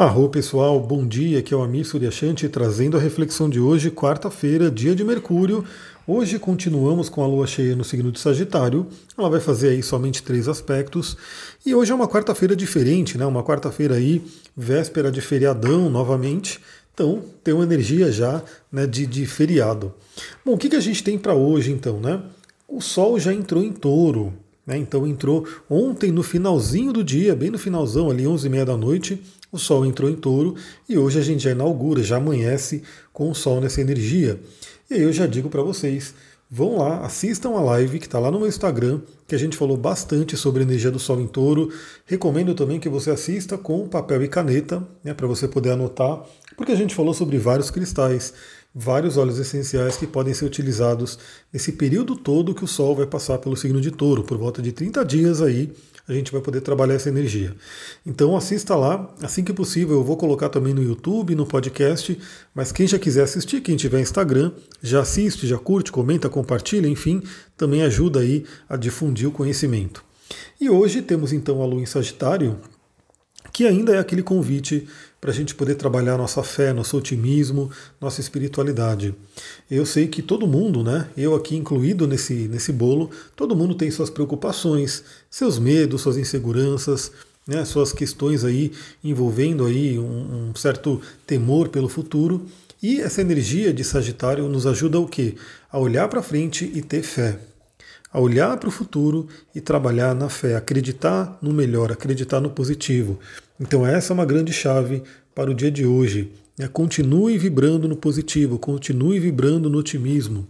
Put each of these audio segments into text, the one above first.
Arro pessoal, bom dia, aqui é o Amir Suryashanti trazendo a reflexão de hoje, quarta-feira, dia de Mercúrio. Hoje continuamos com a lua cheia no signo de Sagitário, ela vai fazer aí somente três aspectos. E hoje é uma quarta-feira diferente, né? Uma quarta-feira aí, véspera de feriadão novamente. Então, tem uma energia já né, de, de feriado. Bom, o que, que a gente tem para hoje então, né? O Sol já entrou em touro, né? Então entrou ontem no finalzinho do dia, bem no finalzão, ali 11h30 da noite, o Sol entrou em touro e hoje a gente já inaugura, já amanhece com o Sol nessa energia. E aí eu já digo para vocês, vão lá, assistam a live que está lá no meu Instagram, que a gente falou bastante sobre a energia do Sol em touro. Recomendo também que você assista com papel e caneta, né, para você poder anotar, porque a gente falou sobre vários cristais vários óleos essenciais que podem ser utilizados nesse período todo que o Sol vai passar pelo signo de touro, por volta de 30 dias aí a gente vai poder trabalhar essa energia. Então assista lá, assim que possível eu vou colocar também no YouTube, no podcast, mas quem já quiser assistir, quem tiver Instagram, já assiste, já curte, comenta, compartilha, enfim, também ajuda aí a difundir o conhecimento. E hoje temos então a Lua em Sagitário, que ainda é aquele convite para a gente poder trabalhar nossa fé, nosso otimismo, nossa espiritualidade. Eu sei que todo mundo, né, eu aqui incluído nesse, nesse bolo, todo mundo tem suas preocupações, seus medos, suas inseguranças, né, suas questões aí envolvendo aí um, um certo temor pelo futuro. E essa energia de Sagitário nos ajuda o quê? A olhar para frente e ter fé a olhar para o futuro e trabalhar na fé, acreditar no melhor, acreditar no positivo. Então, essa é uma grande chave para o dia de hoje. Né? Continue vibrando no positivo, continue vibrando no otimismo.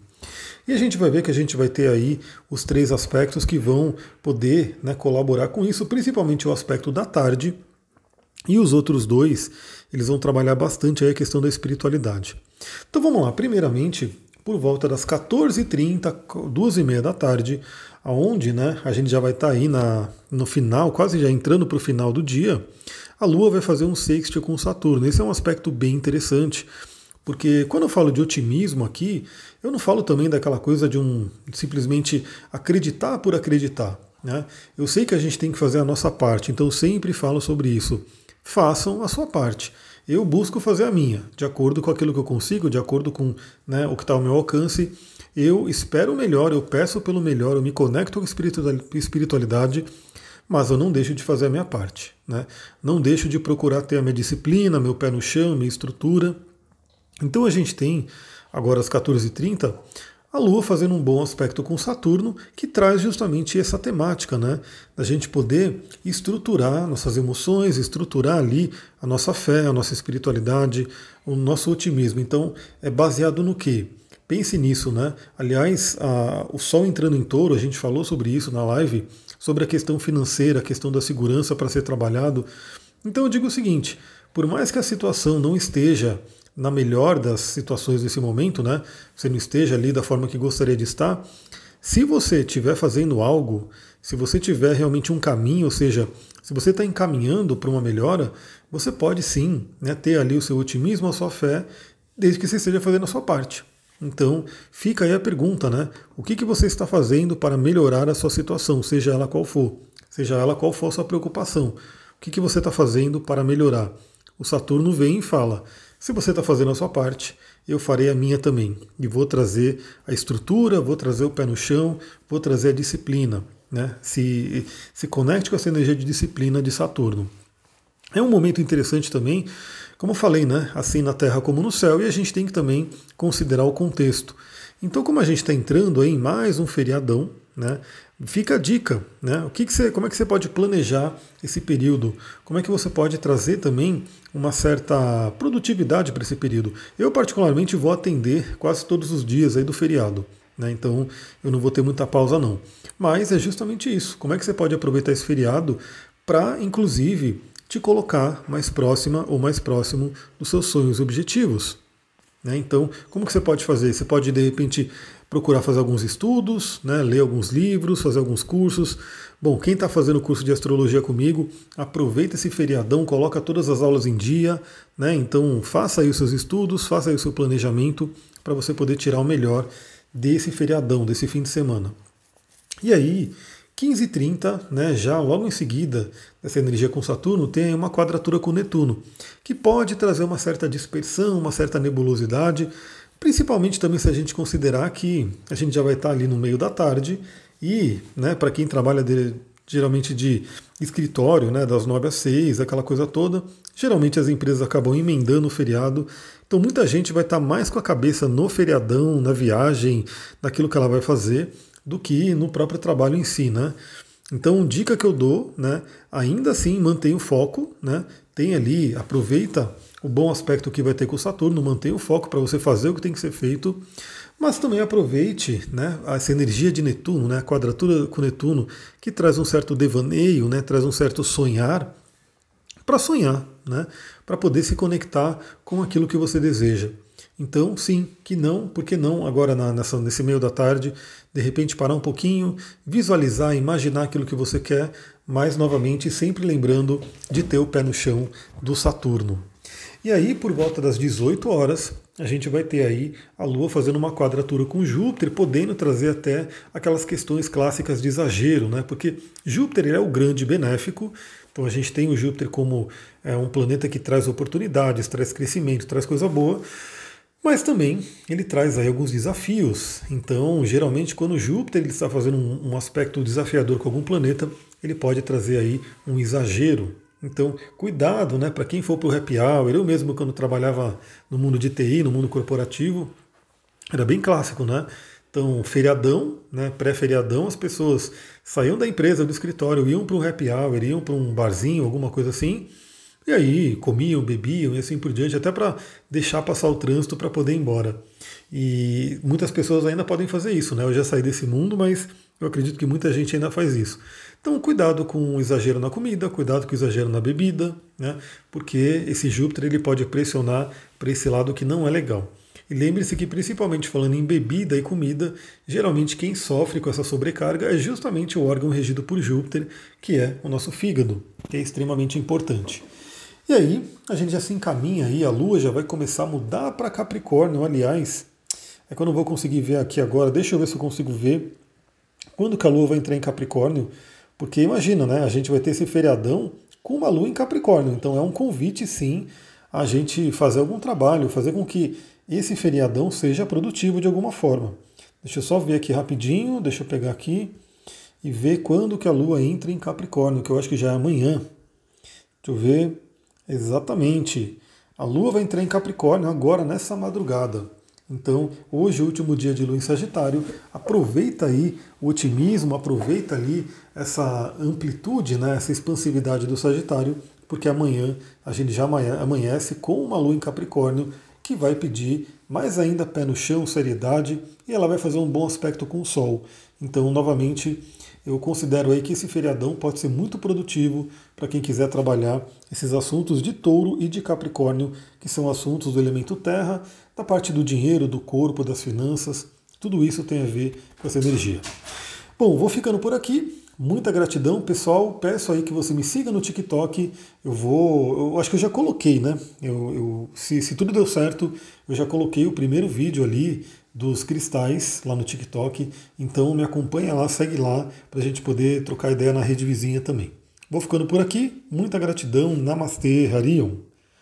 E a gente vai ver que a gente vai ter aí os três aspectos que vão poder né, colaborar com isso, principalmente o aspecto da tarde. E os outros dois, eles vão trabalhar bastante aí a questão da espiritualidade. Então vamos lá, primeiramente, por volta das 14h30, 2h30 da tarde, aonde né, a gente já vai estar tá aí na, no final, quase já entrando para o final do dia, a Lua vai fazer um sexto com Saturno. Esse é um aspecto bem interessante, porque quando eu falo de otimismo aqui, eu não falo também daquela coisa de um simplesmente acreditar por acreditar. Né? Eu sei que a gente tem que fazer a nossa parte, então sempre falo sobre isso. Façam a sua parte. Eu busco fazer a minha, de acordo com aquilo que eu consigo, de acordo com né, o que está ao meu alcance. Eu espero o melhor, eu peço pelo melhor, eu me conecto com a espiritualidade, mas eu não deixo de fazer a minha parte. Né? Não deixo de procurar ter a minha disciplina, meu pé no chão, minha estrutura. Então a gente tem, agora às 14h30, a Lua fazendo um bom aspecto com Saturno, que traz justamente essa temática, né? Da gente poder estruturar nossas emoções, estruturar ali a nossa fé, a nossa espiritualidade, o nosso otimismo. Então, é baseado no quê? Pense nisso, né? Aliás, a, o Sol entrando em touro, a gente falou sobre isso na live, sobre a questão financeira, a questão da segurança para ser trabalhado. Então eu digo o seguinte: por mais que a situação não esteja na melhor das situações desse momento, né? Você não esteja ali da forma que gostaria de estar. Se você estiver fazendo algo, se você tiver realmente um caminho, ou seja, se você está encaminhando para uma melhora, você pode sim né, ter ali o seu otimismo, a sua fé, desde que você esteja fazendo a sua parte. Então, fica aí a pergunta, né? O que, que você está fazendo para melhorar a sua situação, seja ela qual for, seja ela qual for a sua preocupação? O que, que você está fazendo para melhorar? O Saturno vem e fala: se você está fazendo a sua parte, eu farei a minha também. E vou trazer a estrutura, vou trazer o pé no chão, vou trazer a disciplina. Né? Se, se conecte com essa energia de disciplina de Saturno. É um momento interessante também, como eu falei, né? assim na Terra como no céu, e a gente tem que também considerar o contexto. Então, como a gente está entrando em mais um feriadão, né? Fica a dica, né? O que, que você, como é que você pode planejar esse período? Como é que você pode trazer também uma certa produtividade para esse período? Eu particularmente vou atender quase todos os dias aí do feriado, né? Então eu não vou ter muita pausa não. Mas é justamente isso. Como é que você pode aproveitar esse feriado para, inclusive, te colocar mais próxima ou mais próximo dos seus sonhos e objetivos? Né? Então, como que você pode fazer? Você pode de repente procurar fazer alguns estudos, né, ler alguns livros, fazer alguns cursos. Bom, quem está fazendo curso de astrologia comigo, aproveita esse feriadão, coloca todas as aulas em dia, né? Então faça aí os seus estudos, faça aí o seu planejamento para você poder tirar o melhor desse feriadão, desse fim de semana. E aí, 15h30, né, já logo em seguida dessa energia com Saturno, tem uma quadratura com Netuno, que pode trazer uma certa dispersão, uma certa nebulosidade, principalmente também se a gente considerar que a gente já vai estar ali no meio da tarde e, né, para quem trabalha de, geralmente de escritório, né, das 9 às 6, aquela coisa toda, geralmente as empresas acabam emendando o feriado, então muita gente vai estar mais com a cabeça no feriadão, na viagem, naquilo que ela vai fazer, do que no próprio trabalho em si, né? Então, dica que eu dou, né? Ainda assim, mantenha o foco, né? Tem ali, aproveita o bom aspecto que vai ter com o Saturno, mantenha o foco para você fazer o que tem que ser feito, mas também aproveite, né? Essa energia de Netuno, né? A quadratura com Netuno, que traz um certo devaneio, né? Traz um certo sonhar, para sonhar, né? Para poder se conectar com aquilo que você deseja. Então, sim, que não, porque não agora na, nessa, nesse meio da tarde, de repente parar um pouquinho, visualizar, imaginar aquilo que você quer, mas novamente sempre lembrando de ter o pé no chão do Saturno. E aí, por volta das 18 horas, a gente vai ter aí a Lua fazendo uma quadratura com Júpiter, podendo trazer até aquelas questões clássicas de exagero, né? Porque Júpiter é o grande benéfico, então a gente tem o Júpiter como é, um planeta que traz oportunidades, traz crescimento, traz coisa boa. Mas também ele traz aí alguns desafios. Então, geralmente, quando Júpiter ele está fazendo um, um aspecto desafiador com algum planeta, ele pode trazer aí um exagero. Então, cuidado, né? Para quem for para o happy hour, eu mesmo quando trabalhava no mundo de TI, no mundo corporativo, era bem clássico, né? Então, feriadão, né, pré-feriadão, as pessoas saíam da empresa, do escritório, iam para um happy hour, iam para um barzinho, alguma coisa assim, e aí comiam, bebiam e assim por diante, até para deixar passar o trânsito para poder ir embora. E muitas pessoas ainda podem fazer isso, né? Eu já saí desse mundo, mas eu acredito que muita gente ainda faz isso. Então, cuidado com o exagero na comida, cuidado com o exagero na bebida, né? Porque esse Júpiter ele pode pressionar para esse lado que não é legal. E lembre-se que, principalmente falando em bebida e comida, geralmente quem sofre com essa sobrecarga é justamente o órgão regido por Júpiter, que é o nosso fígado, que é extremamente importante. E aí, a gente já se encaminha aí, a Lua já vai começar a mudar para Capricórnio, aliás. É que eu não vou conseguir ver aqui agora, deixa eu ver se eu consigo ver quando que a Lua vai entrar em Capricórnio, porque imagina, né? A gente vai ter esse feriadão com uma Lua em Capricórnio, então é um convite sim a gente fazer algum trabalho, fazer com que esse feriadão seja produtivo de alguma forma. Deixa eu só ver aqui rapidinho, deixa eu pegar aqui e ver quando que a Lua entra em Capricórnio, que eu acho que já é amanhã. Deixa eu ver. Exatamente. A Lua vai entrar em Capricórnio agora nessa madrugada. Então, hoje, último dia de Lua em Sagitário, aproveita aí o otimismo, aproveita ali essa amplitude, né, essa expansividade do Sagitário, porque amanhã a gente já amanhece com uma Lua em Capricórnio que vai pedir mais ainda pé no chão, seriedade, e ela vai fazer um bom aspecto com o Sol. Então, novamente, eu considero aí que esse feriadão pode ser muito produtivo para quem quiser trabalhar esses assuntos de touro e de capricórnio, que são assuntos do elemento terra, da parte do dinheiro, do corpo, das finanças, tudo isso tem a ver com essa energia. Bom, vou ficando por aqui. Muita gratidão, pessoal. Peço aí que você me siga no TikTok. Eu vou. Eu acho que eu já coloquei, né? Eu, eu se, se tudo deu certo, eu já coloquei o primeiro vídeo ali dos cristais lá no TikTok. Então me acompanha lá, segue lá, para a gente poder trocar ideia na rede vizinha também. Vou ficando por aqui. Muita gratidão. Namastê, Harion.